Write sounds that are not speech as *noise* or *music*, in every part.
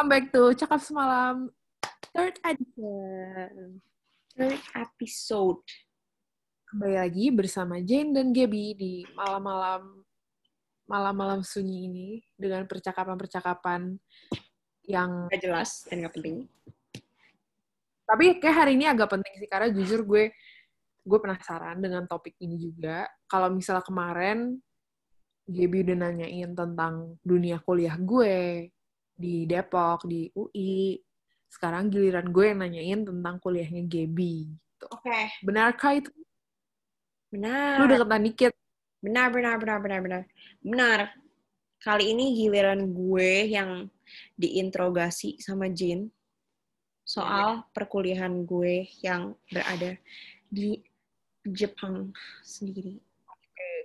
Welcome back to Cakap Semalam third edition. Third episode. Kembali lagi bersama Jane dan Gaby di malam-malam malam-malam sunyi ini dengan percakapan-percakapan yang Gak jelas dan gak penting. tapi kayak hari ini agak penting sih karena jujur gue gue penasaran dengan topik ini juga. Kalau misalnya kemarin Gaby udah nanyain tentang dunia kuliah gue di Depok, di UI. Sekarang giliran gue yang nanyain tentang kuliahnya Gaby. Gitu. Oke. Benarkah itu? Benar. Lu deketan dikit. Benar, benar, benar, benar, benar. Benar. Kali ini giliran gue yang diinterogasi sama Jin soal perkuliahan gue yang berada di Jepang sendiri.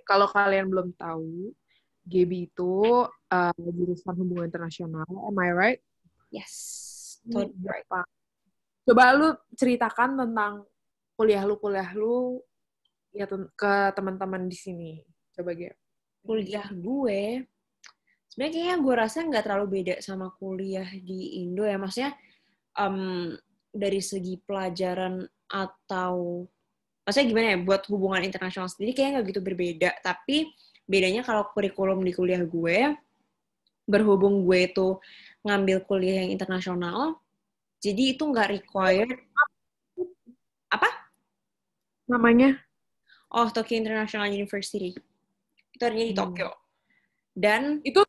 Kalau kalian belum tahu, Gaby itu uh, jurusan hubungan internasional. Am I right? Yes. Totally right. Coba lu ceritakan tentang kuliah lu, kuliah lu ya ke teman-teman di sini. Coba Gap. Kuliah gue, sebenarnya kayaknya gue rasa nggak terlalu beda sama kuliah di Indo ya. Maksudnya em, dari segi pelajaran atau maksudnya gimana ya buat hubungan internasional sendiri kayaknya nggak gitu berbeda tapi bedanya kalau kurikulum di kuliah gue berhubung gue itu ngambil kuliah yang internasional jadi itu nggak required Namanya? oh Tokyo International University itu adanya di Hmm. Tokyo dan Itu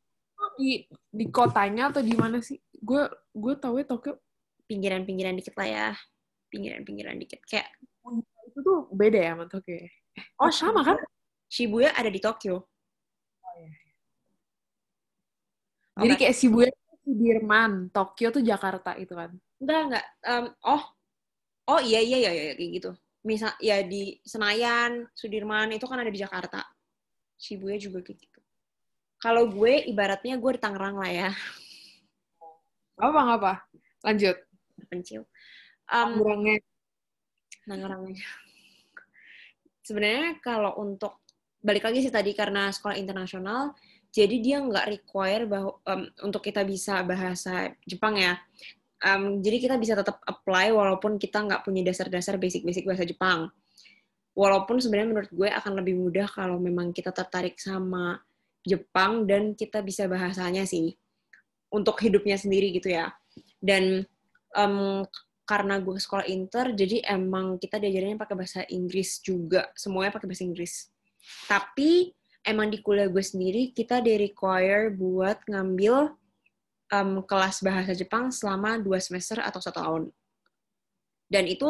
di di kotanya atau di mana sih? Gue gue tahu ya Tokyo pinggiran-pinggiran dikit lah ya pinggiran-pinggiran dikit kayak itu tuh beda ya sama Tokyo. ya? Oh sama kan? Shibuya ada di Tokyo Jadi Oke. kayak Shibuya itu Sudirman, Tokyo tuh Jakarta itu kan. Enggak, enggak. Em, oh, oh iya, iya, iya, iya, kayak gitu. Misal, ya di Senayan, Sudirman, itu kan ada di Jakarta. Shibuya juga kayak gitu. Kalau gue, ibaratnya gue di Tangerang lah ya, Apa apa? Lanjut. pencil. Em, Kurangnya Tangerangnya. Sebenarnya kalau untuk, balik lagi sih tadi, karena sekolah internasional, jadi dia nggak require bahwa, em, untuk kita bisa bahasa Jepang ya. Em, jadi kita bisa tetap apply walaupun kita nggak punya dasar-dasar basic-basic bahasa Jepang. Walaupun sebenarnya menurut gue akan lebih mudah kalau memang kita tertarik sama Jepang dan kita bisa bahasanya sih untuk hidupnya sendiri gitu ya. Dan em, karena gue sekolah inter, jadi emang kita diajarinnya pakai bahasa Inggris juga, semuanya pakai bahasa Inggris. Tapi emang di kuliah gue sendiri kita di require buat ngambil em, kelas bahasa Jepang selama dua semester atau satu tahun. Dan itu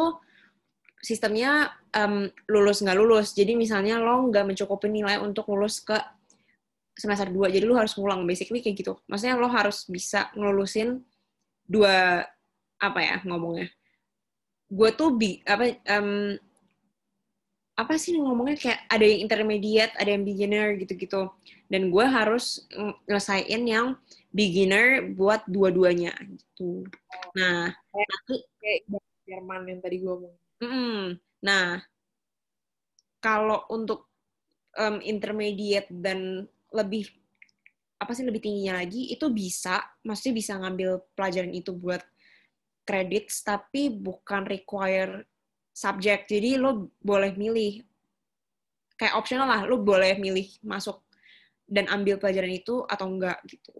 sistemnya em, lulus nggak lulus. Jadi misalnya lo nggak mencukupi nilai untuk lulus ke semester 2, jadi lo harus ngulang. Basically kayak gitu. Maksudnya lo harus bisa ngelulusin dua apa ya ngomongnya gue tuh bi apa em, apa sih ngomongnya? Kayak ada yang intermediate ada yang beginner gitu-gitu. Dan gue harus ng- nyelesain yang beginner buat dua-duanya gitu. Nah nanti kayak Jerman yang tadi gue ngomong. mm, nah kalau untuk em, intermediate dan lebih apa sih lebih tingginya lagi itu bisa maksudnya bisa ngambil pelajaran itu buat kredit tapi bukan require subject jadi lo boleh milih kayak optional lah lo boleh milih masuk dan ambil pelajaran itu atau enggak gitu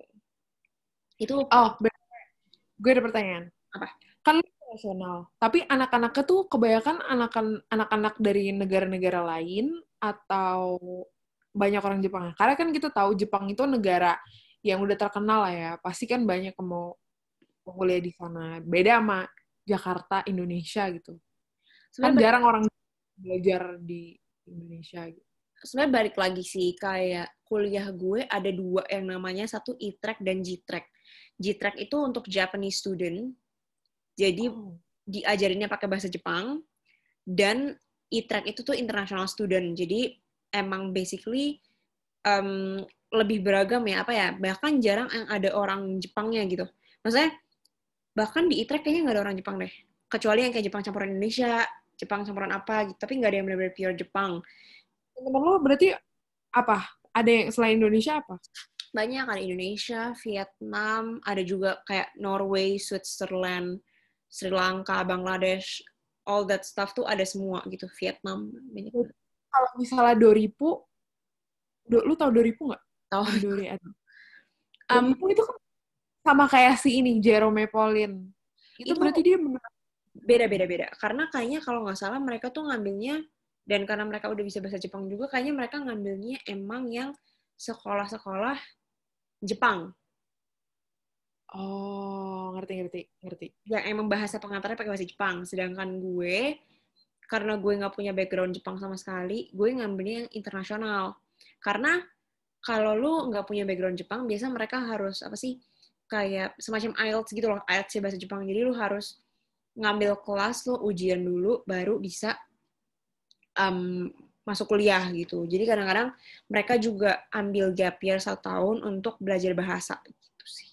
itu Oh, bener. gue ada pertanyaan. Apa? Kan internasional, tapi anak-anaknya tuh kebanyakan anak- anak-anak dari negara-negara lain atau banyak orang Jepang. Karena kan kita tahu Jepang itu negara yang udah terkenal lah ya. Pasti kan banyak yang mau kuliah di sana. Beda sama Jakarta, Indonesia gitu. Kan sebenarnya jarang orang belajar di Indonesia gitu. sebenarnya balik lagi sih kayak kuliah gue ada dua yang namanya satu E-Track dan G-Track. G-Track itu untuk Japanese student. Jadi Oh. diajarinnya pakai bahasa Jepang dan E-Track itu tuh international student. Jadi emang basically em, lebih beragam ya apa ya bahkan jarang yang ada orang Jepangnya gitu. Maksudnya bahkan di E-Track kayaknya nggak ada orang Jepang deh. Kecuali yang kayak Jepang campuran Indonesia, Jepang campuran apa gitu. Tapi nggak ada yang benar-benar pure Jepang. Temen lo berarti apa? Ada yang selain Indonesia apa? banyak ada Indonesia, Vietnam, ada juga kayak Norway, Switzerland, Sri Lanka, Bangladesh, all that stuff tuh ada semua gitu. Vietnam banyak. Kalau misalnya Doripu, do, lu tau Doripu nggak? Tahu. Dori Um, Doripu itu kan sama kayak si ini Jerome Pauline. Itu, Itu- berarti dia bener Beda-beda beda. Karena kayaknya kalau nggak salah mereka tuh ngambilnya dan karena mereka udah bisa bahasa Jepang juga, kayaknya mereka ngambilnya emang yang sekolah-sekolah Jepang Oh, ngerti ngerti ngerti. yang emang bahasa pengantarnya pakai bahasa Jepang. Sedangkan gue, karena gue nggak punya background Jepang sama sekali, gue ngambilnya yang internasional. Karena kalau lu nggak punya background Jepang, biasa mereka harus apa sih kayak semacam IELTS gitu loh, IELTS ya bahasa Jepang. Jadi lu harus ngambil kelas, lu ujian dulu, baru bisa um, masuk kuliah gitu. Jadi kadang-kadang mereka juga ambil gap year satu tahun untuk belajar bahasa gitu sih.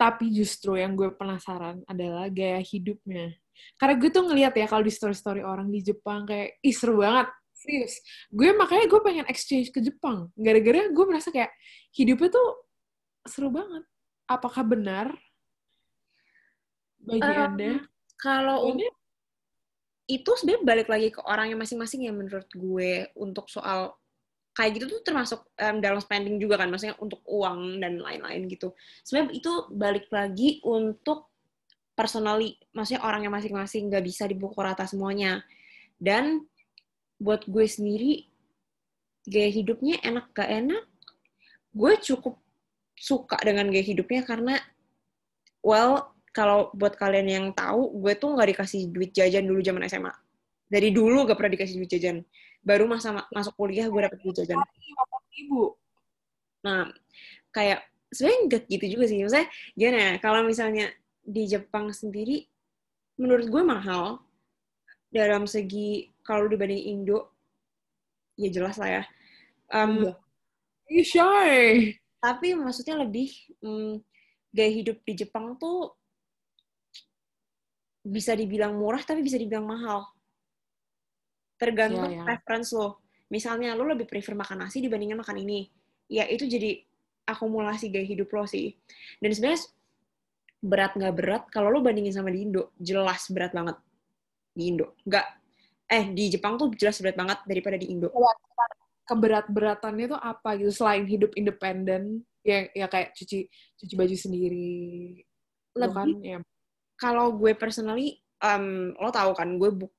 Tapi justru yang gue penasaran adalah gaya hidupnya. Karena gue tuh ngeliat ya kalau di story-story orang di Jepang kayak, ih seru banget. Serius. Gue makanya gue pengen exchange ke Jepang. Gara-gara gue merasa kayak hidupnya tuh seru banget. Apakah benar bagi Um, Anda? Kalau Ini itu sebenarnya balik lagi ke orangnya masing-masing ya menurut gue. Untuk soal kayak gitu tuh termasuk em, dalam spending juga kan. Maksudnya untuk uang dan lain-lain gitu. Sebenarnya itu balik lagi untuk personally maksudnya orangnya masing-masing. Nggak bisa dipukul rata semuanya. Dan buat gue sendiri gaya hidupnya enak gak enak? Gue cukup suka dengan gaya hidupnya karena well kalau buat kalian yang tahu, gue tuh nggak dikasih duit jajan dulu zaman SMA. Dari dulu gak pernah dikasih duit jajan. Baru masa ma- masuk kuliah gue dapet duit jajan. ibu. Nah, kayak sebenarnya nggak gitu juga sih. Maksudnya gimana ya, kalau misalnya di Jepang sendiri, menurut gue mahal. Dalam segi, kalau dibanding Indo, ya jelas lah ya. Um, Iya. Ih, shy. tapi maksudnya lebih hmm, gaya hidup di Jepang tuh bisa dibilang murah tapi bisa dibilang mahal. Tergantung Iya, iya. preference lo. Misalnya lo lebih prefer makan nasi dibandingkan makan ini. Ya itu jadi akumulasi gaya hidup lo sih. Dan sebenarnya berat nggak berat kalau lo bandingin sama di Indo jelas berat banget di Indo. Nggak eh di Jepang tuh jelas berat banget daripada di Indo. Keberat-beratannya tuh apa gitu selain hidup independen ya ya kayak cuci cuci baju sendiri. Itu kan ya kalau gue personally, um, lo tau kan, gue bu-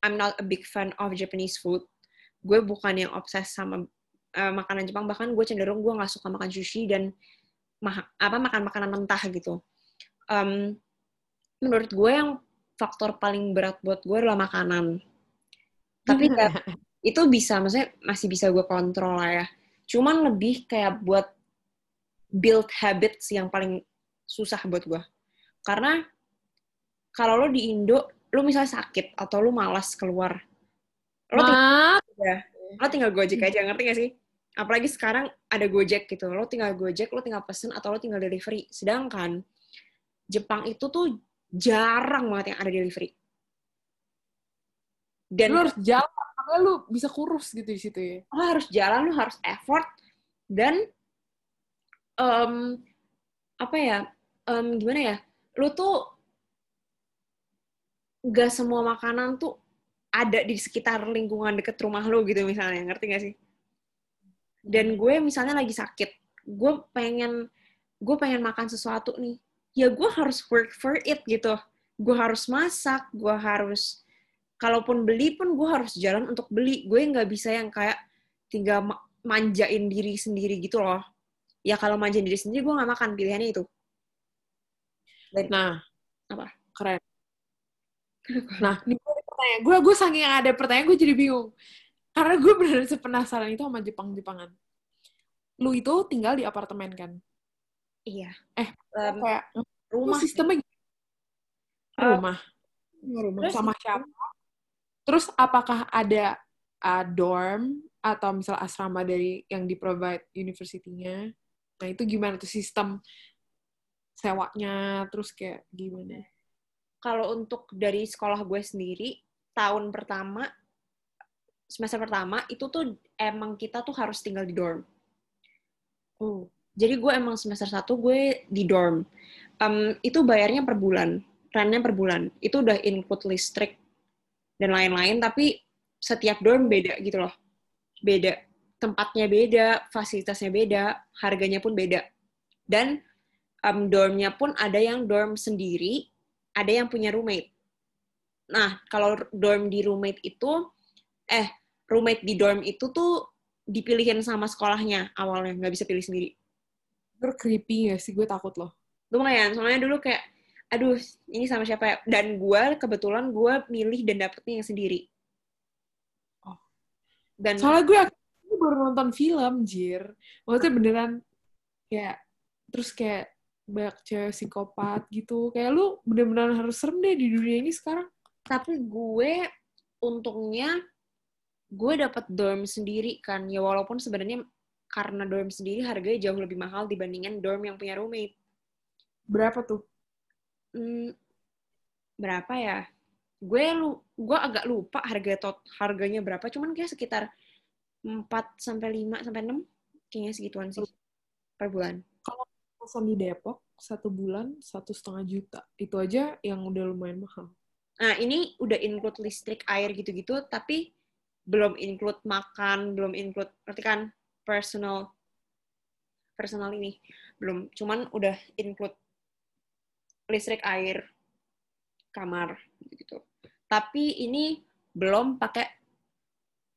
I'm not a big fan of Japanese food. Gue bukan yang obses sama uh, makanan Jepang, bahkan gue cenderung gue nggak suka makan sushi dan ma- apa makan makanan mentah gitu. Um, menurut gue yang faktor paling berat buat gue adalah makanan. Tapi *laughs* kayak, itu bisa, maksudnya masih bisa gue kontrol lah ya. Cuman lebih kayak buat build habits yang paling susah buat gue. Karena kalau lo di Indo, lo misalnya sakit atau lo malas keluar, lo, ting- Ma, lo tinggal gojek aja, ngerti gak sih? Apalagi sekarang ada gojek gitu, lo tinggal gojek, lo tinggal pesen atau lo tinggal delivery. Sedangkan Jepang itu tuh jarang banget yang ada delivery. Dan lu harus jalan, makanya lu bisa kurus gitu di situ ya. lo harus jalan, lo harus effort, dan em, apa ya, em, gimana ya, lo tuh gak semua makanan tuh ada di sekitar lingkungan deket rumah lo gitu misalnya, ngerti gak sih? Dan gue misalnya lagi sakit, gue pengen gue pengen makan sesuatu nih, ya gue harus work for it gitu. Gue harus masak, gue harus kalaupun beli pun gue harus jalan untuk beli. Gue nggak bisa yang kayak tinggal ma- manjain diri sendiri gitu loh. Ya kalau manjain diri sendiri gue nggak makan pilihannya itu. Nah, Apa? Keren. Nah, ini gue pertanyaan. Gue gue saking ada pertanyaan gue jadi bingung. Karena gue beneran sepenasaran itu sama Jepang-Jepangan. Lu itu tinggal di apartemen kan? Iya. Eh, Em, kayak rumah sistemnya gimana? Eh, rumah. rumah terus sama siapa? Terus apakah ada uh, dorm atau misal asrama dari yang di provide university-nya? Nah, itu gimana tuh sistem sewanya terus kayak gimana? Kalau untuk dari sekolah gue sendiri tahun pertama semester pertama itu tuh emang kita tuh harus tinggal di dorm Oh. Jadi gue emang semester 1 gue di dorm. Um, itu bayarnya per bulan, rentnya per bulan. Itu udah include listrik dan lain-lain, tapi setiap dorm beda gitu loh. Beda. Tempatnya beda, fasilitasnya beda, harganya pun beda. Dan um, dormnya pun ada yang dorm sendiri, ada yang punya roommate. Nah, kalau dorm di roommate itu, eh, roommate di dorm itu tuh dipilihin sama sekolahnya awalnya, nggak bisa pilih sendiri Itu creepy gak sih? Gue takut loh. lumayan soalnya dulu kayak aduh ini sama siapa ya dan gue kebetulan gue milih dan dapetnya yang sendiri Oh. dan Soalnya gue gue baru nonton film, Jir. Maksudnya beneran kayak terus kayak banyak cewek psikopat gitu. Kayak lu bener-bener harus serem deh di dunia ini sekarang. tapi gue untungnya gue dapet dorm sendiri kan ya walaupun sebenarnya karena dorm sendiri harganya jauh lebih mahal dibandingin dorm yang punya roommate Berapa tuh? Hmm, berapa ya gue lu gue agak lupa harga tot harganya berapa cuman kayak sekitar 4 sampai 5 sampai 6 kayaknya segituan sih per bulan Kosan di Depok, satu bulan, satu setengah juta. Itu aja yang udah lumayan mahal. Nah, ini udah include listrik, air gitu-gitu, tapi belum include makan, belum include, berarti kan personal, personal ini. Belum, cuman udah include listrik, air, kamar, gitu. Tapi ini belum pakai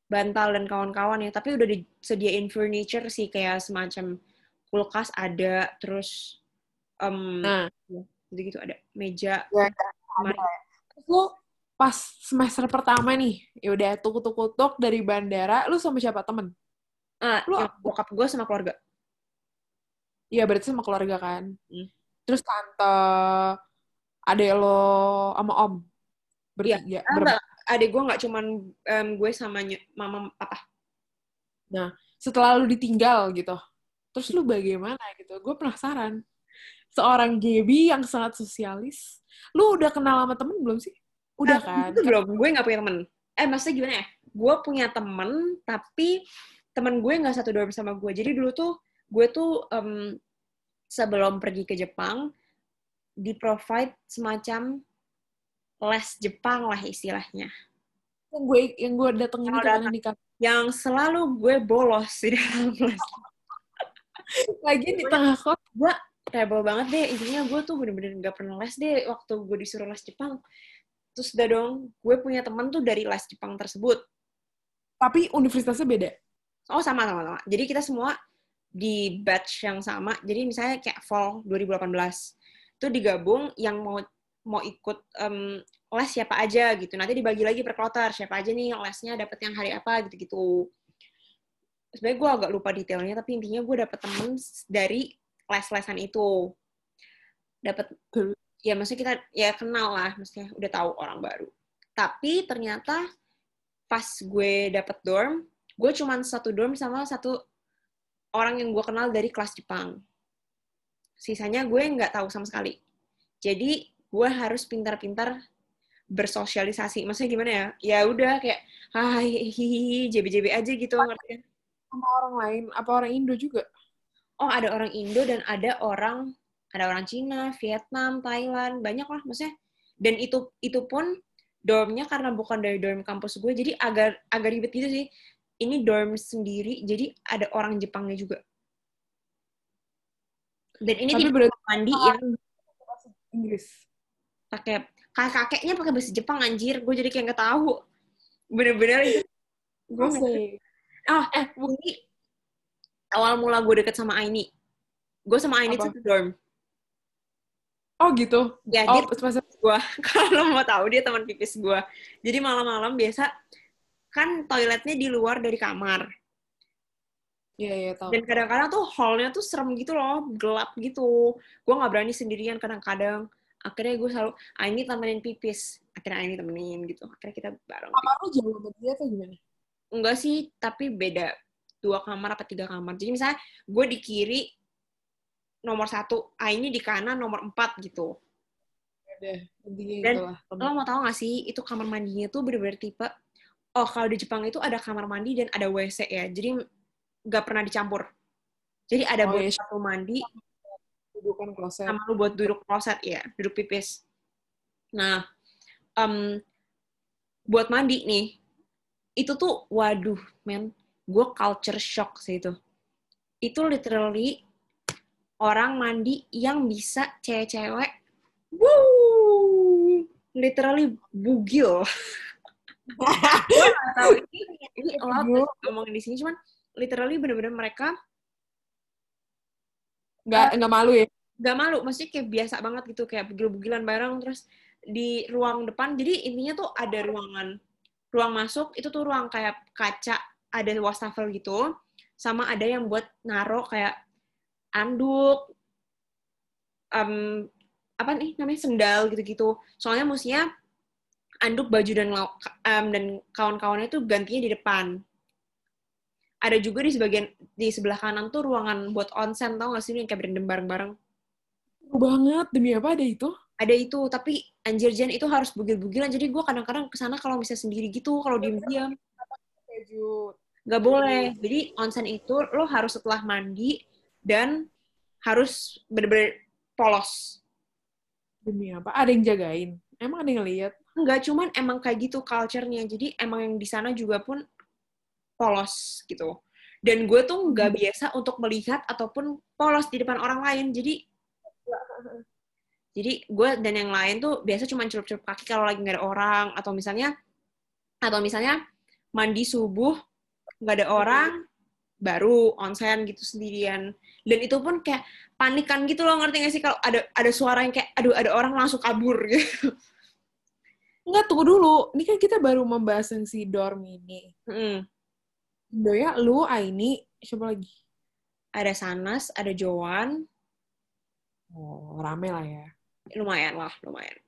bantal dan kawan-kawan ya, tapi udah disediain furniture sih, kayak semacam kulkas ada, terus um, Nah, gitu-gitu ada, meja, ya, lemari. Terus lu pas semester pertama nih, ya udah tuk-tuk-tuk dari bandara, lu sama siapa temen? Ah, Lu- yang bokap gue sama keluarga. Iya berarti sama keluarga kan. Hmm. Terus tante, adek lo sama om bertiga. Ah, ber- enggak, adik gue nggak cuman em, gue sama mama papa. Setelah lu ditinggal gitu, terus lu bagaimana gitu? Gue penasaran. Seorang Gaby yang sangat sosialis, lu udah kenal sama temen belum sih? Udah Ah, kan? Itu belum, gue nggak punya temen. Eh, maksudnya gimana ya? Gue punya temen, tapi temen gue nggak satu dorm sama gue. Jadi dulu tuh, gue tuh em, sebelum pergi ke Jepang, di-provide semacam les Jepang lah istilahnya. Yang gue yang gue datengin itu kan di. Yang selalu gue bolos di dalam les. Lagi di tengah kota. rebel banget deh. Intinya gue tuh bener-bener nggak pernah les deh waktu gue disuruh les Jepang. Terus udah dong gue punya temen tuh dari les Jepang tersebut. Tapi universitasnya beda. oh sama sama sama. Jadi kita semua di batch yang sama. Jadi misalnya kayak fall 2018 itu digabung yang mau mau ikut em, les siapa aja gitu. Nanti dibagi lagi per kloter. Siapa aja nih lesnya dapet yang hari apa gitu gitu sebenarnya gue agak lupa detailnya tapi intinya gue dapet temen dari les-lesan itu. Dapat Terus? ya maksudnya kita ya kenal lah maksudnya udah tahu orang baru. Tapi ternyata pas gue dapet dorm gue cuman satu dorm sama satu orang yang gue kenal dari kelas Jepang. Sisanya gue nggak tahu sama sekali. Jadi gue harus pintar-pintar bersosialisasi. Maksudnya gimana ya? Ya udah kayak hai hihihi jb-jb aja gitu ngerti kan Sama orang lain, apa orang Indo juga? oh ada orang Indo dan ada orang ada orang Cina, Vietnam, Thailand, banyak lah maksudnya. Dan itu itu pun dormnya karena bukan dari dorm kampus gue, jadi agak agak ribet gitu sih. Ini dorm sendiri, jadi ada orang Jepangnya juga. Dan ini Tapi tidak berarti mandi yang Inggris. pakai kakek kakeknya pakai bahasa Jepang anjir, gue jadi kayak nggak tahu. Bener-bener itu. Gue. Oh, eh, ini awal mula gue deket sama Aini. Gue sama Aini Apa? tuh dorm. Oh gitu. Ya, Oh, dia semester gue *laughs* kalau mau tahu dia teman pipis gue jadi malam-malam biasa kan toiletnya di luar dari kamar Iya, iya, tahu. dan kadang-kadang tuh hallnya tuh serem gitu loh gelap gitu gue nggak berani sendirian kadang-kadang akhirnya gue selalu ah ini temenin pipis akhirnya ini temenin gitu akhirnya kita bareng Kamar lu jauh sama dia atau gimana? Enggak sih tapi beda dua kamar apa tiga kamar jadi misalnya gue di kiri nomor satu ah ini di kanan nomor empat gitu Dan- itu lah. lo mau tahu gak sih itu kamar mandinya tuh bener-bener tipe oh kalau di Jepang itu ada kamar mandi dan ada WC ya jadi nggak pernah dicampur Jadi ada Oh, buat iya. satu mandi Dudukan kloset. sama lu buat duduk kloset ya, duduk pipis. Nah, em, buat mandi nih, itu tuh waduh, men, gue culture shock sih itu. Itu literally orang mandi yang bisa cewek-cewek, wuh, literally bugil. *laughs* gue gak tahu ini, ini nggak sih ngomongin di sini, cuman literally bener-bener mereka Nggak, nggak malu ya? gak malu, maksudnya kayak biasa banget gitu, kayak bugil-bugilan bareng, terus di ruang depan, jadi intinya tuh ada ruangan, ruang masuk, itu tuh ruang kayak kaca, ada wastafel gitu, sama ada yang buat naro kayak anduk, em, apa nih namanya, sendal gitu-gitu. Soalnya mestinya anduk, baju, dan em, dan kawan-kawannya tuh gantinya di depan. Ada juga di sebagian, di sebelah kanan tuh ruangan buat onsen, tau gak sih, yang kayak berendam bareng-bareng. Banget. Demi apa ada itu? Ada itu tapi anjir Jen itu harus bugil-bugilan. Jadi gue kadang-kadang ke sana kalau misalnya sendiri gitu kalau diem-diem. Keju. nggak boleh. Jadi onsen itu lo harus setelah mandi dan harus bener-bener polos. Demi apa? Ada yang jagain? Emang ada yang lihat? nggak cuman emang kayak gitu culture-nya. Jadi emang yang di sana juga pun polos gitu. Dan gue tuh nggak biasa untuk melihat ataupun polos di depan orang lain. Jadi jadi gue dan yang lain tuh biasa cuma celup-celup kaki kalau lagi nggak ada orang atau misalnya atau misalnya mandi subuh nggak ada orang baru onsen gitu sendirian dan itu pun kayak panikan gitu loh ngerti gak sih kalau ada ada suara yang kayak aduh ada orang langsung kabur *laughs* gitu Enggak, tunggu dulu. Ini kan kita baru membahas yang si dorm ini. Mm. Doya, lu, Aini, siapa lagi? ada Sanas ada Joan Oh, rame lah ya. Lumayan lah lumayan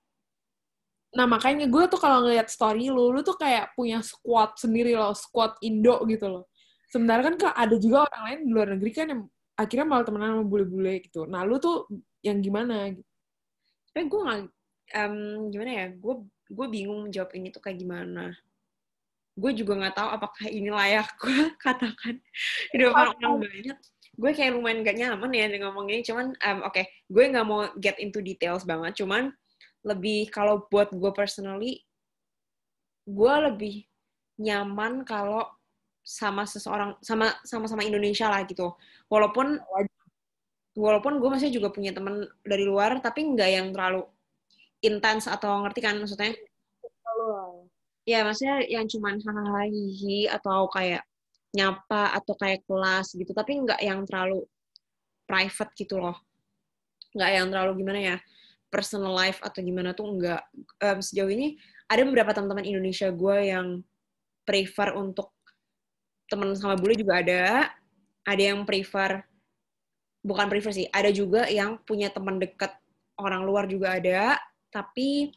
Nah, makanya gue tuh kalau ngeliat story lu, lu tuh kayak punya squad sendiri loh, squad Indo gitu loh. Sebenarnya kan ada juga orang lain di luar negeri kan yang akhirnya malah temenan sama bule-bule gitu. Nah, lu tuh yang gimana? tapi gue nggak em, gimana ya gue gue bingung jawab ini tuh kayak gimana gue juga nggak tahu apakah ini layak gue *laughs* katakan di depan orang banyak gue kayak lumayan gak nyaman ya dengan ngomong ini cuman em, oke gue nggak mau get into details banget cuman lebih kalau buat gue personally gue lebih nyaman kalau sama seseorang sama sama sama Indonesia lah gitu. Walaupun walaupun gue masih juga punya temen dari luar tapi nggak yang terlalu intens atau ngerti kan maksudnya? Ya maksudnya yang cuman hahaha atau kayak nyapa atau kayak kelas gitu. Tapi nggak yang terlalu private gitu loh. Nggak yang terlalu gimana ya personal life atau gimana tuh nggak. Em, sejauh ini ada beberapa teman-teman Indonesia gue yang prefer untuk temen sama bule juga ada. Ada yang prefer bukan prefer sih ada juga yang punya teman dekat orang luar juga ada. Tapi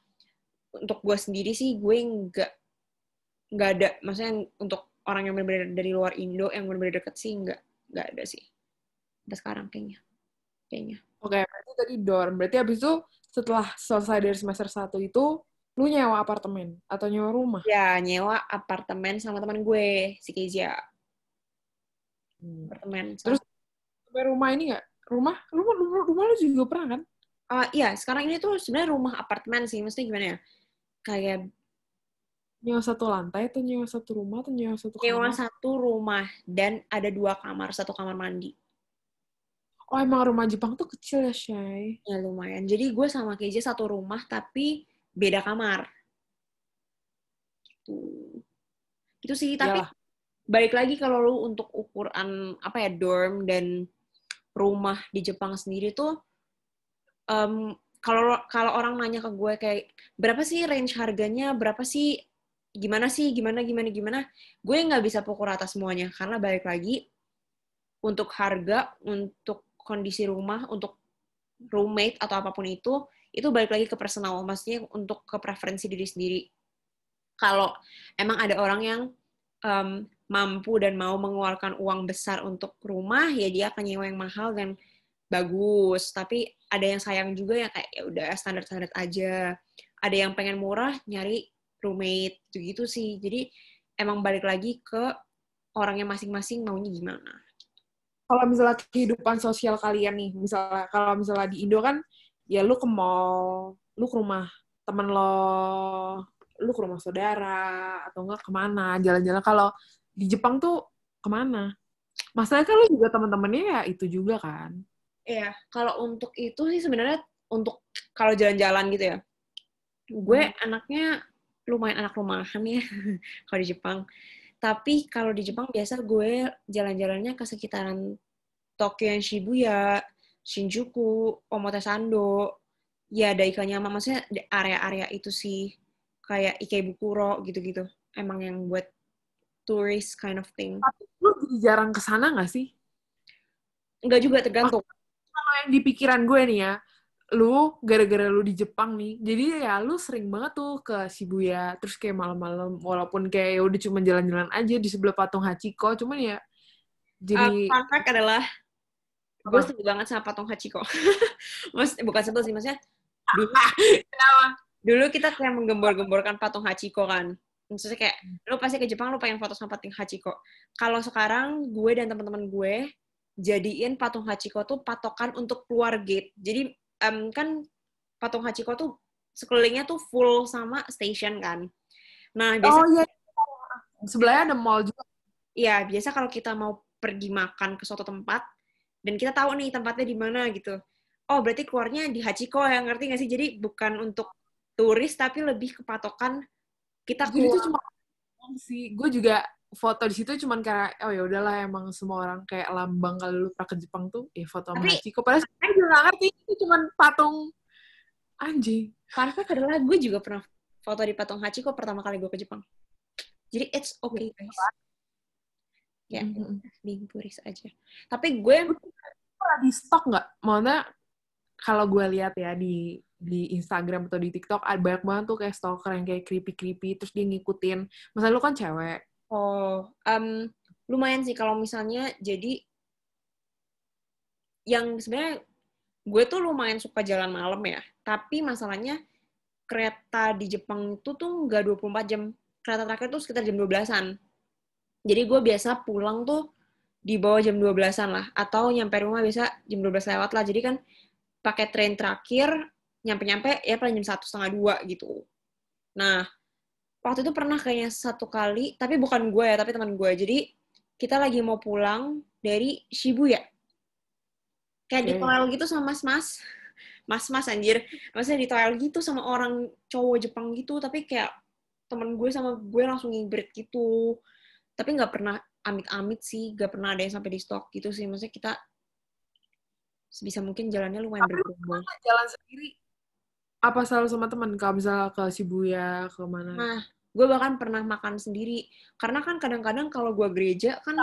untuk gue sendiri sih gue nggak nggak ada. Maksudnya untuk orang yang benar-benar dari luar Indo yang benar-benar deket sih nggak nggak ada sih sampai sekarang kayaknya kayaknya Oke, berarti tadi dorm. Berarti abis itu setelah selesai dari semester 1 itu, lu nyewa apartemen atau nyewa rumah? ya nyewa apartemen sama teman gue si Kezia Hmm. apartemen Terus sampai rumah ini nggak? Rumah? Rumah, rumah, rumah lu juga pernah kan? Ah, iya sekarang ini tuh sebenarnya rumah apartemen sih maksudnya gimana ya kayak Nyewa satu lantai atau nyewa satu rumah atau nyewa satu nyewa kamar? satu rumah dan ada dua kamar satu kamar mandi Oh, emang rumah Jepang tuh kecil ya, Shay? ya lumayan jadi gue sama Kezia satu rumah tapi beda kamar gitu itu sih tapi Iyalah. balik lagi kalau lu untuk ukuran apa ya dorm dan rumah di Jepang sendiri tuh em, kalau kalau orang nanya ke gue kayak berapa sih range harganya berapa sih gimana sih gimana gimana gimana gue nggak bisa pukul rata semuanya karena balik lagi untuk harga untuk kondisi rumah untuk roommate atau apa pun itu itu balik lagi ke personal maksudnya untuk ke preferensi diri sendiri. Kalau emang ada orang yang em, mampu dan mau mengeluarkan uang besar untuk rumah ya dia akan nyewa yang mahal dan bagus. Tapi ada yang sayang juga yang kayak ya udah standar standar aja. Ada yang pengen murah nyari roommate gitu gitu sih jadi emang balik lagi ke orangnya masing-masing maunya gimana kalau misalnya kehidupan sosial kalian nih, misalnya kalau misalnya di Indo kan, ya lu ke mall, lu ke rumah temen lo, lu ke rumah saudara, atau enggak ke mana, jalan-jalan. Kalau di Jepang tuh ke mana? Masalahnya kan lu juga temen-temennya ya itu juga kan. Iya, kalau untuk itu sih sebenarnya untuk kalau jalan-jalan gitu ya. Gue anaknya lumayan anak rumahan ya *laughs* kalau di Jepang. Tapi kalau di Jepang biasa gue jalan-jalannya ke sekitaran Tokyo yang Shibuya, Shinjuku, Omotesando, ya Daikanyama, maksudnya area-area itu sih kayak Ikebukuro gitu-gitu. Emang yang buat tourist kind of thing. Tapi lu jadi jarang ke sana nggak sih? Enggak juga tergantung. Kalau yang di pikiran gue nih ya, lu gara-gara lu di Jepang nih, jadi ya lu sering banget tuh ke Shibuya, terus kayak malam-malam, walaupun kayak ya udah cuma jalan-jalan aja di sebelah patung Hachiko, cuman ya jadi Uh, fun fact adalah gue sebel banget sama patung Hachiko. *laughs* Mas, bukan sebel sih, maksudnya dulu, *laughs* dulu kita kayak menggembor-gemborkan patung Hachiko kan. Maksudnya kayak, lu pasti ke Jepang, lu pengen foto sama patung Hachiko. Kalau sekarang, gue dan teman-teman gue jadiin patung Hachiko tuh patokan untuk keluar gate. Jadi, em, kan patung Hachiko tuh sekelilingnya tuh full sama station kan. Nah, biasa Oh iya, sebelahnya ada mall juga. Iya, biasa kalau kita mau pergi makan ke suatu tempat dan kita tahu nih tempatnya di mana gitu. Oh, berarti keluarnya di Hachiko ya, ngerti nggak sih? Jadi bukan untuk turis tapi lebih ke patokan kita Jadi itu keluar. cuma sih, gue juga foto di situ cuman kayak oh ya udahlah emang semua orang kayak lambang kalau lu pernah ke Jepang tuh ya foto sama Tapi- Hachiko. Padahal saya juga nggak ngerti itu cuman patung anjing. Fun fact adalah gue juga pernah foto di patung Hachiko pertama kali gue ke Jepang. Jadi it's okay guys. Ya, Mhm. being turis aja. Tapi gue lagi stok nggak? Maksudnya kalau gue lihat ya di di Instagram atau di TikTok ada banyak banget tuh kayak stalker yang kayak creepy creepy terus dia ngikutin. Masa lu kan cewek. Oh, em, lumayan sih kalau misalnya jadi yang sebenarnya gue tuh lumayan suka jalan malam ya. Tapi masalahnya kereta di Jepang itu tuh nggak 24 jam. Kereta terakhir tuh sekitar jam 12-an. Jadi gue biasa pulang tuh di bawah jam 12-an lah. Atau nyampe rumah biasa jam 12 lewat lah. Jadi kan pakai train terakhir, nyampe-nyampe ya paling jam satu setengah dua gitu. Nah, waktu itu pernah kayaknya satu kali, tapi bukan gue ya, tapi teman gue. Jadi kita lagi mau pulang dari Shibuya. Kayak di toel gitu sama mas-mas. Mas-mas anjir. Maksudnya di toel gitu sama orang cowok Jepang gitu, tapi kayak temen gue sama gue langsung ngibrit gitu. Tapi nggak pernah amit-amit sih, nggak pernah ada yang sampai di stok gitu sih. Maksudnya kita sebisa mungkin jalannya lumayan bergerombol. Jalan sendiri apa selalu sama teman? Kalau misalnya ke Shibuya, ke mana? Nah, gue bahkan pernah makan sendiri. Karena kan kadang-kadang kalau gue gereja kan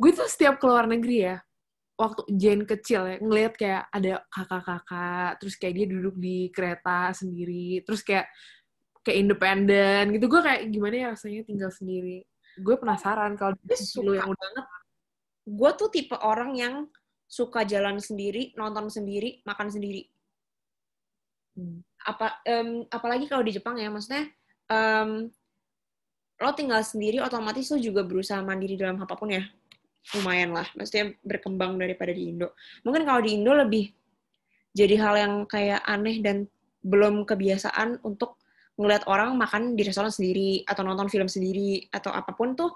gue tuh setiap keluar negeri ya waktu Jane kecil ya ngelihat kayak ada kakak-kakak terus kayak dia duduk di kereta sendiri terus kayak kayak independen gitu gue kayak gimana ya rasanya tinggal sendiri gue penasaran kalau gue di suka lu yang udah banget. Gue tuh tipe orang yang suka jalan sendiri, nonton sendiri, makan sendiri. Apa em, apalagi kalau di Jepang ya, maksudnya em, lo tinggal sendiri otomatis lo juga berusaha mandiri dalam apa pun ya. Lumayan lah, maksudnya berkembang daripada di Indo. Mungkin kalau di Indo lebih jadi hal yang kayak aneh dan belum kebiasaan untuk ngeliat orang makan di restoran sendiri atau nonton film sendiri atau apa pun tuh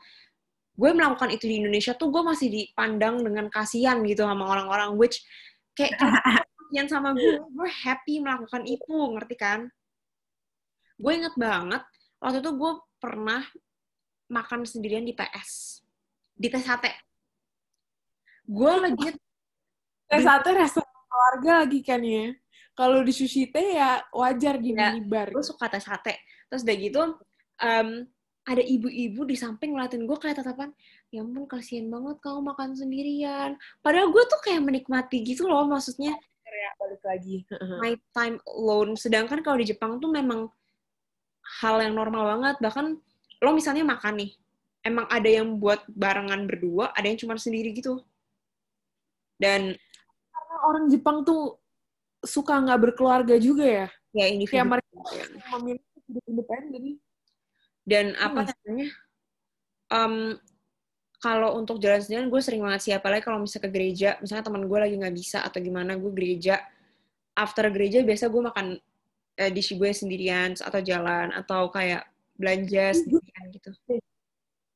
gue melakukan itu di Indonesia tuh gue masih dipandang dengan kasihan gitu sama orang-orang which kayak *laughs* kasihan sama gue gue happy melakukan itu ngerti kan? Gue inget banget waktu itu gue pernah makan sendirian di PS di tes sate gue legit Tes sate restoran keluarga lagi kan ya? Kalau di sushi teh ya wajar di Ya, minibar. gue suka tes sate terus udah gitu em, ada ibu-ibu di samping ngeliatin gue kayak tatapan ya ampun kasihan banget kamu makan sendirian. Padahal gue tuh kayak menikmati gitu loh maksudnya ya balik lagi. My time alone. Sedangkan kalau di Jepang tuh memang hal yang normal banget. Bahkan lo misalnya makan nih emang ada yang buat barengan berdua ada yang cuma sendiri gitu. Dan Karena orang Jepang tuh suka nggak berkeluarga juga ya? Ya individu kayak mereka ya. memilih hidup independen. Dan apa Iya. namanya? Em, kalau untuk jalan sendirian gue sering banget sih. Apalagi kalau misalnya ke gereja. Misalnya teman gue lagi nggak bisa atau gimana gue gereja. After gereja biasa gue makan eh, di gue sendirian atau jalan atau kayak belanja sendirian gitu.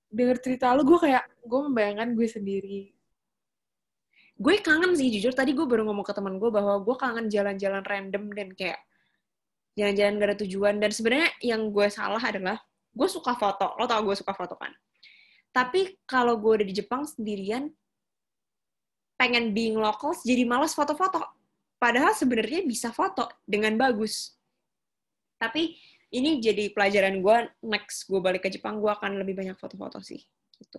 Dengar cerita lu, gue kayak, gue membayangkan gue sendiri. gue kangen sih jujur. Tadi gue baru ngomong ke teman gue bahwa gue kangen jalan-jalan random dan kayak jalan-jalan gak ada tujuan. Dan sebenarnya yang gue salah adalah gue suka foto. Lo tau gue suka foto kan tapi kalau gue udah di Jepang sendirian pengen being locals jadi malas foto-foto padahal sebenarnya bisa foto dengan bagus tapi ini jadi pelajaran gue next gue balik ke Jepang gue akan lebih banyak foto-foto sih gitu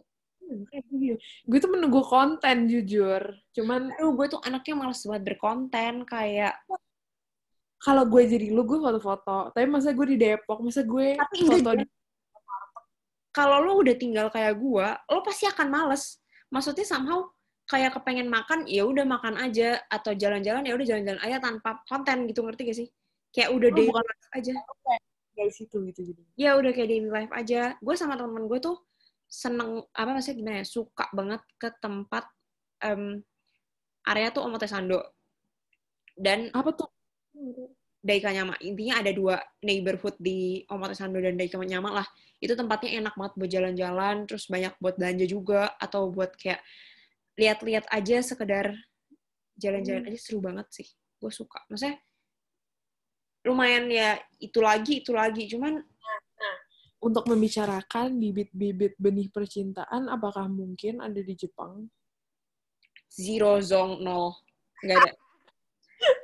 Gue tuh menunggu konten jujur. Cuman aduh gue tuh anaknya malas banget berkonten kayak kalau gue jadi lu, gue foto-foto. Tapi masa gue di Depok, masa gue Tapi foto enggak di... kalau lo udah tinggal kayak gue, lo pasti akan males. Maksudnya somehow kayak kepengen makan, ya udah makan aja atau jalan-jalan ya udah jalan-jalan aja tanpa konten gitu ngerti gak sih? Kayak udah Lo daily bukan- life aja. dari situ gitu jadi. Ya udah kayak daily life aja. Gue sama teman-teman gue tuh seneng apa maksudnya gimana ya? Suka banget ke tempat em, area tuh Omotesando. Dan Apa tuh? Daikanyama. Intinya ada dua neighborhood di Omotesando dan Daikanyama lah. Itu tempatnya enak banget buat jalan-jalan, terus banyak buat belanja juga, atau buat kayak lihat-lihat aja sekedar jalan-jalan Hmm. aja seru banget sih. Gue suka. Maksudnya lumayan ya itu lagi, itu lagi. Cuman Untuk membicarakan bibit-bibit benih percintaan, apakah mungkin ada di Jepang? zero zong nol. Nggak ada.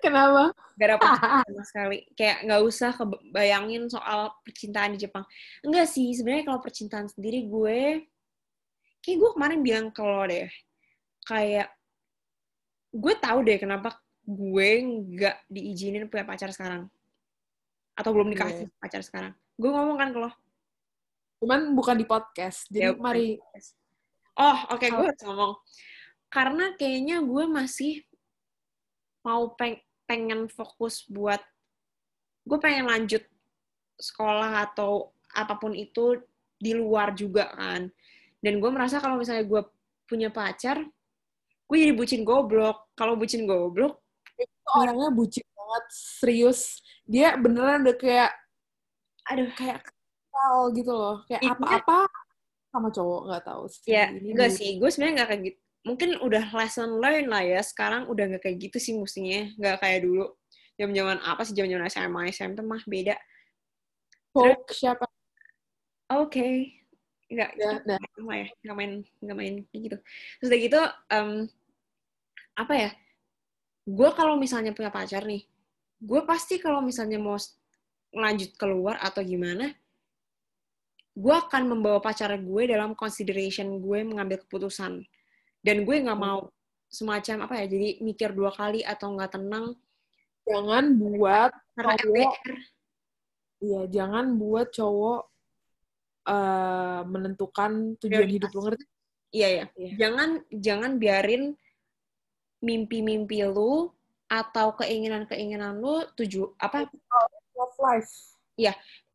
Kenapa? Gak *laughs* percintaan sama sekali. Kayak nggak usah kebayangin soal percintaan di Jepang. Enggak sih, sebenarnya kalau percintaan sendiri gue, kayak gue kemarin bilang ke lo deh, kayak gue tahu deh kenapa gue nggak diizinin punya pacar sekarang. Atau belum dikasih pacar sekarang. Gue ngomong kan ke lo. Cuman bukan di podcast. Jadi Ya, mari Oh, oke, gue harus ngomong. Karena kayaknya gue masih mau peng pengen fokus buat gue pengen lanjut sekolah atau apa pun itu di luar juga kan. Dan gue merasa kalau misalnya gue punya pacar, gue jadi bucin goblok. Kalau bucin goblok, orangnya bucin banget, serius. Dia beneran udah kayak aduh, kayak kenal gitu loh. Kayak Iya. apa-apa sama cowok nggak tahu sih. ya enggak sih. Gue sebenarnya nggak kayak gitu. Mungkin udah lesson learn lah ya. Sekarang udah nggak kayak gitu sih mestinya. Nggak kayak dulu. Jam-jaman apa sih jam-jaman SMA, SMP mah beda. Folk siapa? Oke. Nggak, Ya, nah. nggak main ya. Nggak main, nggak main kayak gitu. Terus udah gitu, em, apa ya? Gue kalau misalnya punya pacar nih, gue pasti kalau misalnya mau lanjut keluar atau gimana, gue akan membawa pacar gue dalam consideration gue mengambil keputusan. Dan gue nggak mau semacam apa ya, jadi mikir dua kali atau nggak tenang Jangan buat karena Cowok. LDR. Iya, jangan buat cowok eh, menentukan tujuan Prioritas. hidup lo ngerti? Iya ya. Iya. Jangan jangan biarin mimpi-mimpi lu atau keinginan-keinginan lu tuju apa Love life.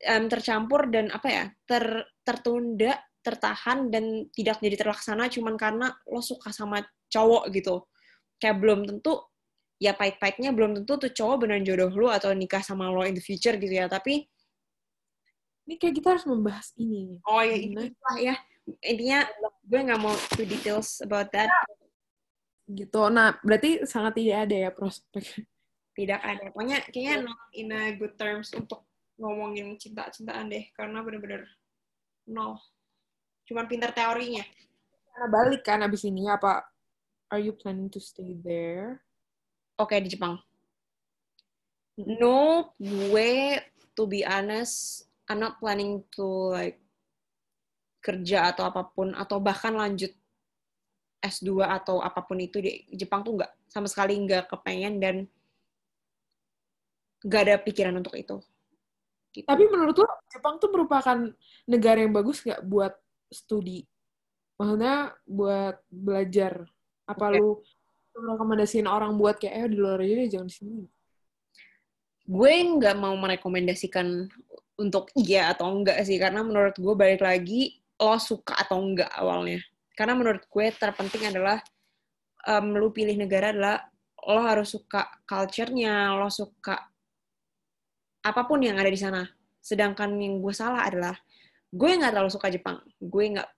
em, tercampur dan apa ya ter tertunda tertahan dan tidak jadi terlaksana cuman karena lo suka sama cowok gitu kayak belum tentu ya baik-baiknya belum tentu tuh cowok beneran jodoh lu atau nikah sama lo in the future gitu ya tapi Ini kayak kita harus membahas ini. oh ya itulah ya intinya gue nggak mau too details about that Gitu. Nah, berarti sangat tidak ada ya prospek. tidak ada. Pokoknya kayaknya not in a good terms untuk ngomongin cinta-cintaan deh, karena bener-bener nol. Cuman pintar teorinya. Karena balik kan abis ini, apa are you planning to stay there? Oke, di Jepang. No, gue, to be honest, I'm not planning to like kerja atau apa pun, atau bahkan lanjut S2 atau apa pun itu di Jepang tuh nggak, sama sekali nggak kepengen dan nggak ada pikiran untuk itu. Gitu. Tapi menurut lo, Jepang tuh merupakan negara yang bagus nggak buat studi? Maksudnya buat belajar. Apa Oke. lu rekomendasiin orang buat kayak, eh di luar aja deh, jangan di sini. gue nggak mau merekomendasikan untuk iya atau enggak sih karena menurut gue balik lagi lo suka atau enggak awalnya Karena menurut gue terpenting adalah um, lu pilih negara adalah lo harus suka culture-nya, lo suka apa pun yang ada di sana. Sedangkan yang gue salah adalah gue nggak terlalu suka Jepang. Gue nggak,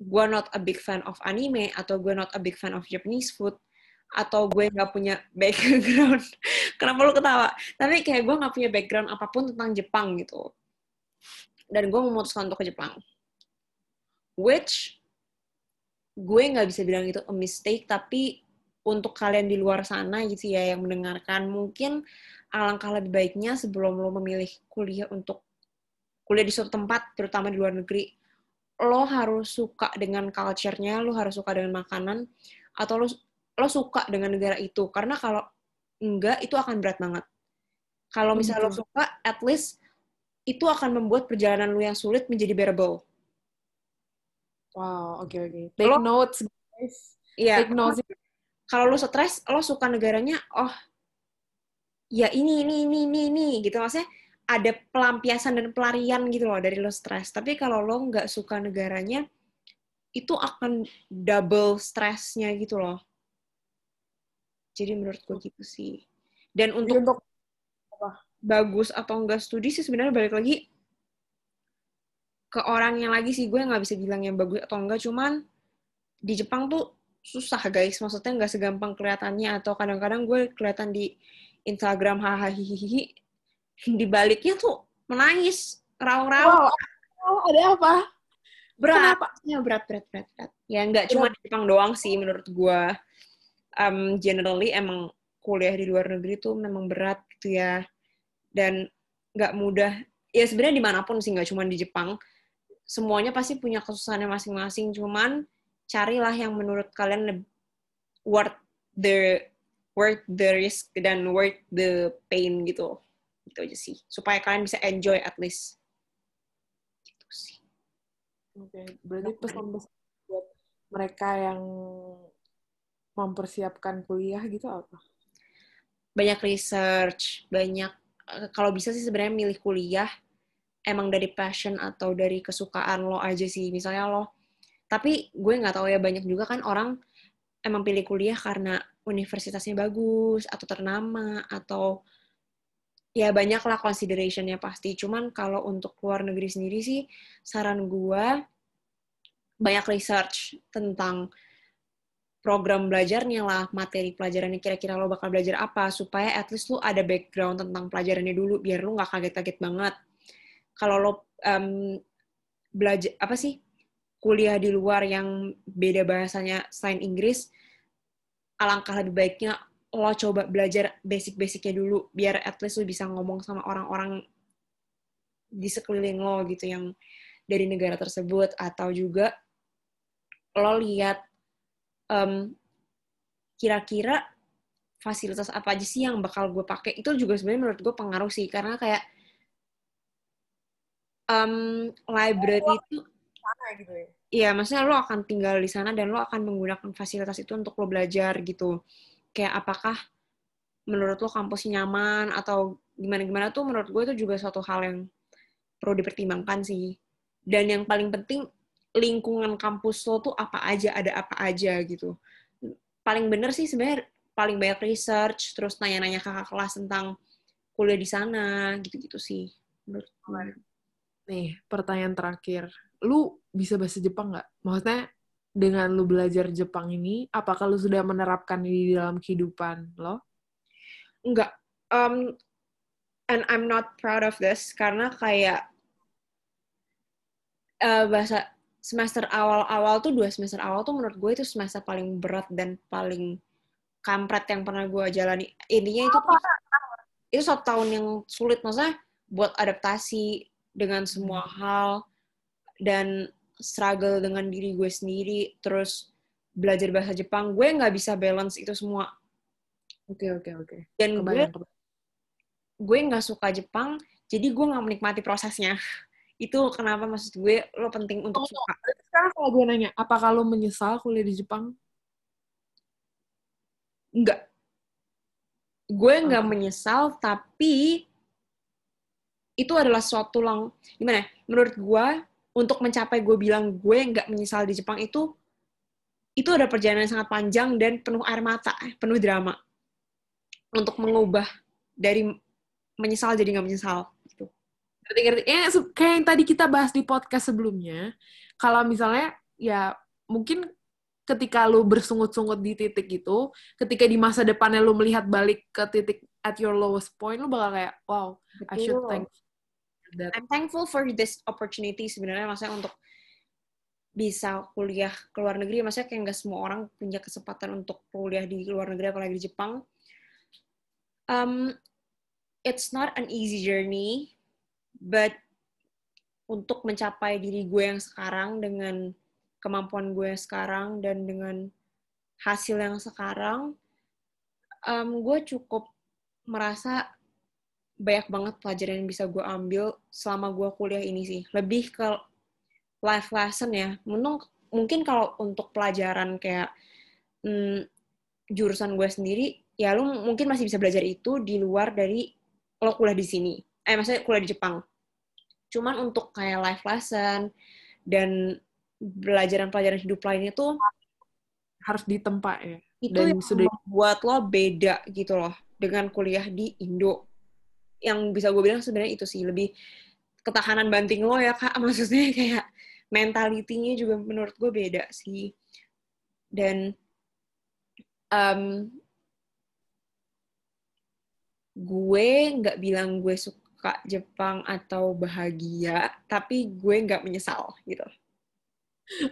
gue not a big fan of anime atau gue not a big fan of Japanese food atau gue nggak punya background. *laughs* Kenapa lu ketawa? Tapi kayak gue nggak punya background apa pun tentang Jepang gitu. Dan gue memutuskan untuk ke Jepang. Which gue nggak bisa bilang itu a mistake, tapi untuk kalian di luar sana gitu ya yang mendengarkan, mungkin alangkah lebih baiknya sebelum lo memilih kuliah untuk kuliah di suatu tempat, terutama di luar negeri, lo harus suka dengan culture-nya, lo harus suka dengan makanan, atau lo lo suka dengan negara itu. Karena kalau enggak itu akan berat banget. Kalau misalnya lo suka at least itu akan membuat perjalanan lo yang sulit menjadi bearable. Wow oke okay, oke. Okay. take lo, notes guys. Iya. Take notes. Kalau lo stres lo suka negaranya oh ya ini ini ini ini ini gitu. Maksudnya ada pelampiasan dan pelarian gitu loh dari lo stres. Tapi kalau lo nggak suka negaranya itu akan double stresnya gitu loh. Jadi menurut gue gitu sih. Dan untuk, untuk apa? bagus atau enggak studi sih sebenarnya balik lagi ke orang yang lagi sih. Gue nggak bisa bilang yang bagus atau enggak cuman di Jepang tuh susah guys. Maksudnya nggak segampang kelihatannya atau kadang-kadang gue kelihatan di Instagram hahaha di baliknya tuh menangis raung-raung. Wow. oh, ada apa? Berat. Ya berat berat berat berat. Ya nggak cuma di Jepang doang sih menurut gue um, generally emang kuliah di luar negeri tuh memang berat gitu ya. Dan nggak mudah. Ya sebenarnya di mana pun sih nggak cuma di Jepang. Semuanya pasti punya kesusahannya masing-masing. Cuman carilah yang menurut kalian worth the worth the risk dan worth the pain gitu gitu aja sih supaya kalian bisa enjoy at least gitu sih oke okay. berarti pesan-pesan buat mereka yang mempersiapkan kuliah gitu apa? Banyak research, banyak eh, kalau bisa sih sebenarnya milih kuliah emang dari passion atau dari kesukaan lo aja sih. Misalnya lo, tapi gue nggak tahu ya banyak juga kan orang emang pilih kuliah karena universitasnya bagus atau ternama atau ya banyak lah considerationnya pasti. Cuman kalau untuk luar negeri sendiri sih saran gue banyak research tentang program belajarnya lah, materi pelajarannya kira-kira lo bakal belajar apa, supaya at least lo ada background tentang pelajarannya dulu, biar lo nggak kaget-kaget banget. Kalau lo um, belajar, apa sih, kuliah di luar yang beda bahasanya selain Inggris, alangkah lebih baiknya lo coba belajar basic-basicnya dulu, biar at least lo bisa ngomong sama orang-orang di sekeliling lo gitu, yang dari negara tersebut, atau juga lo lihat um, kira-kira fasilitas apa aja sih yang bakal gue pakai. Itu juga sebenarnya menurut gue pengaruh sih karena kayak um, library itu gitu ya? Iya, maksudnya lo akan tinggal di sana dan lo akan menggunakan fasilitas itu untuk lo belajar gitu. Kayak apakah menurut lo kampusnya nyaman atau gimana-gimana tuh menurut gue itu juga suatu hal yang perlu dipertimbangkan sih. Dan yang paling penting lingkungan kampus lo tuh apa aja, ada apa aja gitu. Paling bener sih sebenarnya paling banyak research, terus nanya-nanya kakak kelas tentang kuliah di sana, gitu-gitu sih. Nih, pertanyaan terakhir. Lu bisa bahasa Jepang nggak? Maksudnya, dengan lu belajar Jepang ini, apakah lu sudah menerapkan ini di dalam kehidupan lo? Enggak. Um, and I'm not proud of this, karena kayak uh, bahasa semester awal-awal tuh dua semester awal tuh menurut gue itu semester paling berat dan paling kampret yang pernah gue jalani. Intinya itu itu satu tahun yang sulit maksudnya buat adaptasi dengan semua hmm. hal dan struggle dengan diri gue sendiri terus belajar bahasa Jepang gue nggak bisa balance itu semua oke okay, oke okay, oke okay. dan Kebayang. gue gue nggak suka Jepang jadi gue nggak menikmati prosesnya *laughs* itu kenapa maksud gue lo penting untuk oh, suka. Sekarang kalau gue nanya, apakah lo menyesal kuliah di Jepang? Enggak. Gue nggak okay. menyesal, tapi itu adalah suatu lang gimana? Ya, menurut gue untuk mencapai gue bilang gue nggak menyesal di Jepang itu itu ada perjalanan yang sangat panjang dan penuh air mata, penuh drama untuk mengubah dari menyesal jadi nggak menyesal. Gitu. Ngerti, ngerti. Eh, kayak yang tadi kita bahas di podcast sebelumnya, kalau misalnya ya mungkin ketika lu bersungut-sungut di titik itu, ketika di masa depannya lu melihat balik ke titik at your lowest point, lu bakal kayak, wow, Betul. I should thank I'm thankful for this opportunity sebenarnya, maksudnya untuk bisa kuliah ke luar negeri, maksudnya kayak nggak semua orang punya kesempatan untuk kuliah di luar negeri, apalagi di Jepang. Um, it's not an easy journey, but untuk mencapai diri gue yang sekarang dengan kemampuan gue sekarang dan dengan hasil yang sekarang, um, gue cukup merasa banyak banget pelajaran yang bisa gue ambil selama gue kuliah ini sih. Lebih ke life lesson ya. Mungkin, mungkin kalau untuk pelajaran kayak hmm, jurusan gue sendiri, ya lu mungkin masih bisa belajar itu di luar dari lo kuliah di sini. Eh, maksudnya kuliah di Jepang. Cuman untuk kayak life lesson dan pelajaran-pelajaran hidup lainnya tuh harus ditempa ya. Itu Dan yang sudah buat lo beda gitu loh dengan kuliah di Indo. Yang bisa gue bilang sebenarnya itu sih lebih ketahanan banting lo ya kak. *laughs* Maksudnya kayak mentalitinya juga menurut gue beda sih. Dan um, gue nggak bilang gue suka Jepang atau bahagia, tapi gue nggak menyesal gitu.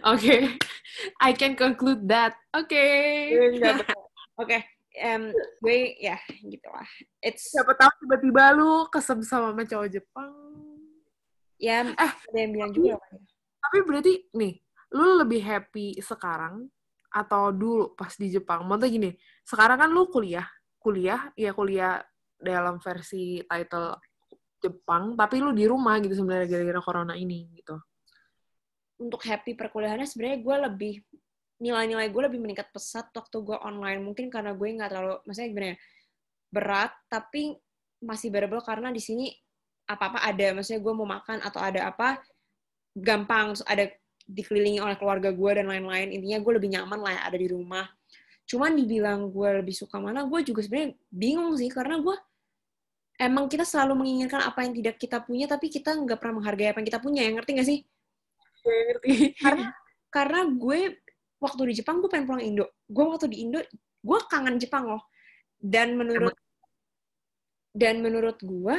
Oke, okay. I can conclude that. Oke. Okay. Oke, um, gue ya gitu lah. It's siapa tahu tiba-tiba lu kesem sama cowok Jepang. Ya, eh, ada yang bilang juga. Tapi berarti nih, lu lebih happy sekarang atau dulu pas di Jepang? Maksudnya gini, sekarang kan lu kuliah, kuliah ya kuliah dalam versi title Jepang, tapi lu di rumah gitu sebenarnya gara-gara corona ini gitu untuk happy perkuliahannya sebenarnya gue lebih nilai-nilai gue lebih meningkat pesat waktu gue online. Mungkin karena gue nggak terlalu maksudnya gimana ya berat tapi masih bearable karena di sini apa-apa ada. Maksudnya gue mau makan atau ada apa gampang. Ada dikelilingi oleh keluarga gue dan lain-lain. Intinya gue lebih nyaman lah ya ada di rumah. Cuman dibilang gue lebih suka mana gue juga sebenarnya bingung sih. Karena gue emang kita selalu menginginkan apa yang tidak kita punya tapi kita nggak pernah menghargai apa yang kita punya. Yang ngerti gak sih? Ngerti. Karena karena gue waktu di Jepang gue pengen pulang Indo. Gue waktu di Indo gue kangen Jepang loh. Dan menurut dan menurut gue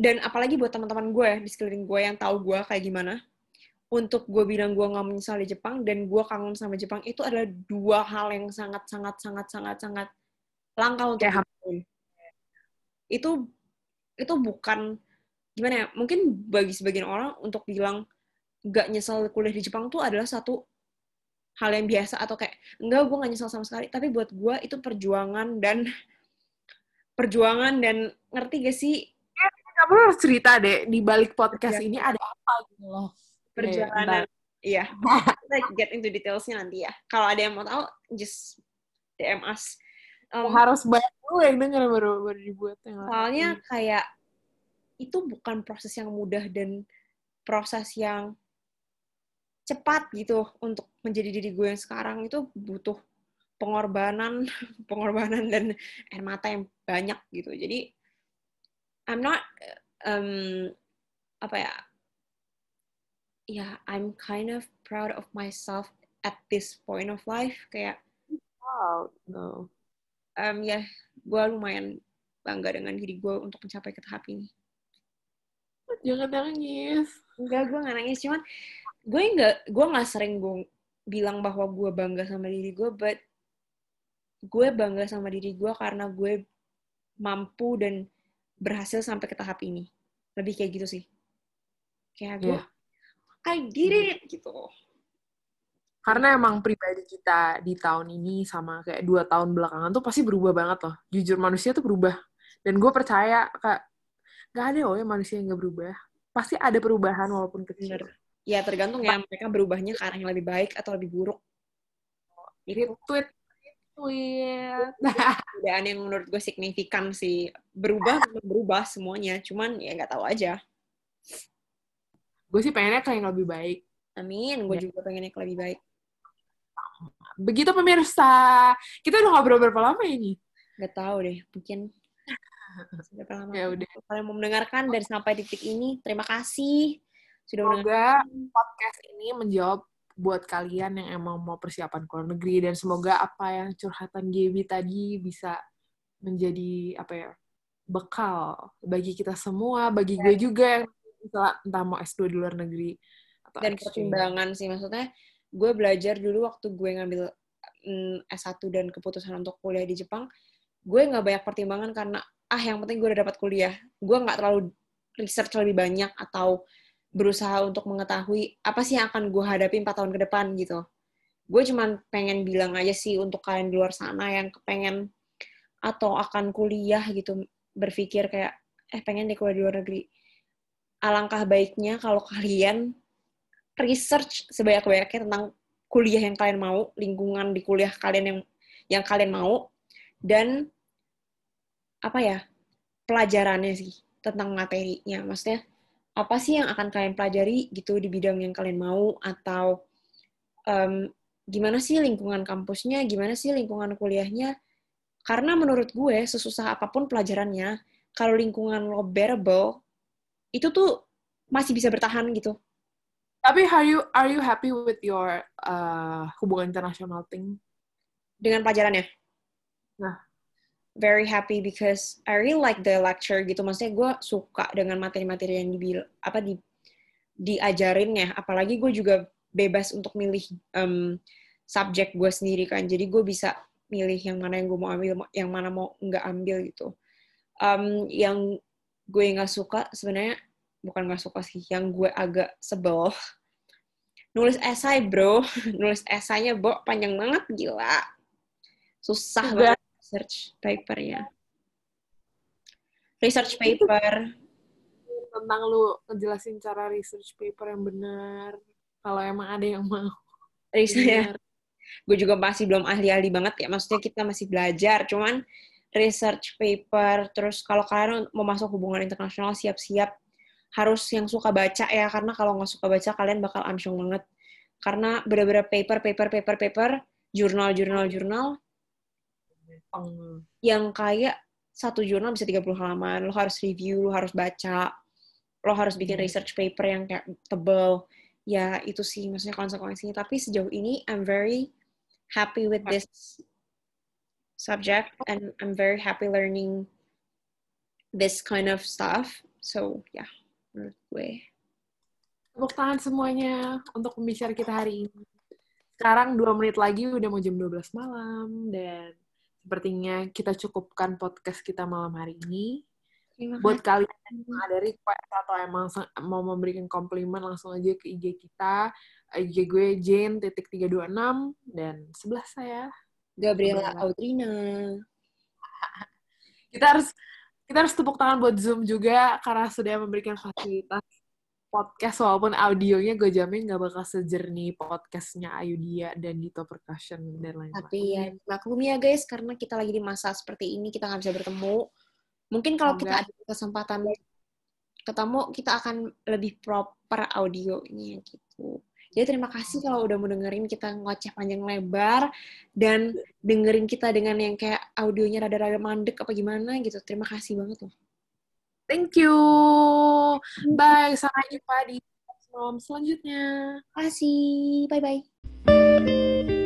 dan apalagi buat teman-teman gue di sekeliling gue yang tahu gue kayak gimana untuk gue bilang gue nggak menyesal di Jepang dan gue kangen sama Jepang itu adalah dua hal yang sangat sangat sangat sangat sangat langka untuk ya, itu itu bukan gimana ya mungkin bagi sebagian orang untuk bilang gak nyesel kuliah di Jepang tuh adalah satu hal yang biasa atau kayak enggak gue gak nyesel sama sekali. Tapi buat gue itu perjuangan dan perjuangan dan ngerti gak sih? Kamu harus cerita deh di balik podcast ya. ini ada apa gitu loh. Perjalanan iya. *laughs* Kita get into detailsnya nanti ya. Kalau ada yang mau tahu just DM us. Um, harus banyak dulu yang denger baru baru dibuat yang soalnya kayak itu bukan proses yang mudah dan proses yang cepat gitu untuk menjadi diri gue yang sekarang itu butuh pengorbanan, *laughs* pengorbanan dan air mata yang banyak gitu. Jadi I'm not um, apa ya? Ya, yeah, I'm kind of proud of myself at this point of life kayak wow, no. Um, ya, yeah, gue lumayan bangga dengan diri gue untuk mencapai ke tahap ini. Jangan nangis. Enggak, gue gak nangis. Cuman gue nggak gue nggak sering gue bilang bahwa gue bangga sama diri gue but gue bangga sama diri gue karena gue mampu dan berhasil sampai ke tahap ini. Lebih kayak gitu sih. Kayak gue yeah. I did it gitu. Karena emang pribadi kita di tahun ini sama kayak dua tahun belakangan tuh pasti berubah banget loh. Jujur manusia tuh berubah. Dan gue percaya kak nggak ada loh ya manusia yang nggak berubah. Pasti ada perubahan walaupun kecil. Bener ya tergantung ya mereka berubahnya ke arah yang lebih baik atau lebih buruk. Itu tweet tweet. Perbedaan yang menurut gue signifikan sih. Berubah berubah semuanya, cuman ya nggak tahu aja. Gue sih pengennya kayak yang lebih baik. Amin, gue ya. juga pengennya lebih baik. Begitu pemirsa. Kita udah ngobrol berapa lama ini? Gak tahu deh, mungkin *laughs* berapa lama. Ya udah. Kalian mau mendengarkan dari sampai titik ini, terima kasih sudah Semoga podcast ini menjawab buat kalian yang emang mau persiapan ke luar negeri dan semoga apa yang curhatan Gaby tadi bisa menjadi apa ya bekal bagi kita semua, bagi gue juga yang misalnya entah mau S2 di luar negeri atau dan pertimbangan sih maksudnya gue belajar dulu waktu gue ngambil mm, S1 dan keputusan untuk kuliah di Jepang gue nggak banyak pertimbangan karena ah yang penting gue udah dapat kuliah. Gue nggak terlalu research lebih banyak atau berusaha untuk mengetahui apa sih yang akan gue hadapi empat tahun ke depan gitu gue cuman pengen bilang aja sih untuk kalian di luar sana yang kepengen atau akan kuliah gitu berpikir kayak eh pengen deh kuliah di luar negeri alangkah baiknya kalau kalian research sebanyak-banyaknya tentang kuliah yang kalian mau, lingkungan di kuliah kalian yang yang kalian mau dan apa ya? pelajarannya sih tentang materinya. Maksudnya apa sih yang akan kalian pelajari gitu di bidang yang kalian mau atau em, gimana sih lingkungan kampusnya, gimana sih lingkungan kuliahnya? Karena menurut gue sesusah apa pun pelajarannya, kalau lingkungan lo bearable, itu tuh masih bisa bertahan gitu. Tapi are you are you happy with your uh, hubungan internasional thing? dengan pelajarannya. Nah. Very happy because I really like the lecture gitu. Maksudnya gue suka dengan materi-materi yang dibil apa di diajarin ya. Apalagi gue juga bebas untuk milih um, subjek gue sendiri kan. Jadi gue bisa milih yang mana yang gue mau ambil, yang mana mau nggak ambil gitu. Um, yang gue nggak suka sebenarnya bukan nggak suka sih, yang gue agak sebel nulis esai bro, *laughs* nulis esainya bo panjang banget gila, susah banget research papernya. Research paper, Tentang lu ngejelasin cara research paper yang benar. Kalau emang ada yang mau. research Benar. gue juga masih belum ahli-ahli banget ya. Maksudnya kita masih belajar, cuman research paper, terus kalau kalian mau masuk hubungan internasional siap-siap harus yang suka baca ya, karena kalau nggak suka baca kalian bakal amsyong banget. Karena bener-bener paper, paper, paper, paper, jurnal, jurnal, jurnal, Peng- yang kayak satu jurnal bisa 30 halaman, lo harus review, lo harus baca, lo harus bikin Hmm. research paper yang kayak tebel. Ya, itu sih maksudnya konsekuensinya. Tapi sejauh ini, I'm very happy with this subject and I'm very happy learning this kind of stuff. So, ya, yeah, menurut gue. Tepuk tangan semuanya untuk pembicara kita hari ini. Sekarang dua menit lagi udah mau jam 12 malam dan sepertinya kita cukupkan podcast kita malam hari ini. Terima Buat kalian yang ada request atau emang mau memberikan komplimen langsung aja ke IG kita. IG gue Jane titik 326 dan sebelah saya Gabriela. Audrina. *laughs* kita harus kita harus tepuk tangan buat Zoom juga karena sudah memberikan fasilitas podcast walaupun audionya gue jamin gak bakal sejernih podcastnya Ayudia dan Dito Percussion dan lain-lain. Tapi ya maklum ya guys, karena kita lagi di masa seperti ini, kita nggak bisa bertemu. Mungkin kalau kita ada kesempatan ketemu, kita akan lebih proper audionya gitu. Jadi terima kasih kalau udah mau dengerin kita ngoceh panjang lebar dan dengerin kita dengan yang kayak audionya rada-rada mandek apa gimana gitu. Terima kasih banget loh. Thank you. Bye. Sampai jumpa di malam selanjutnya. Terima kasih. Bye-bye.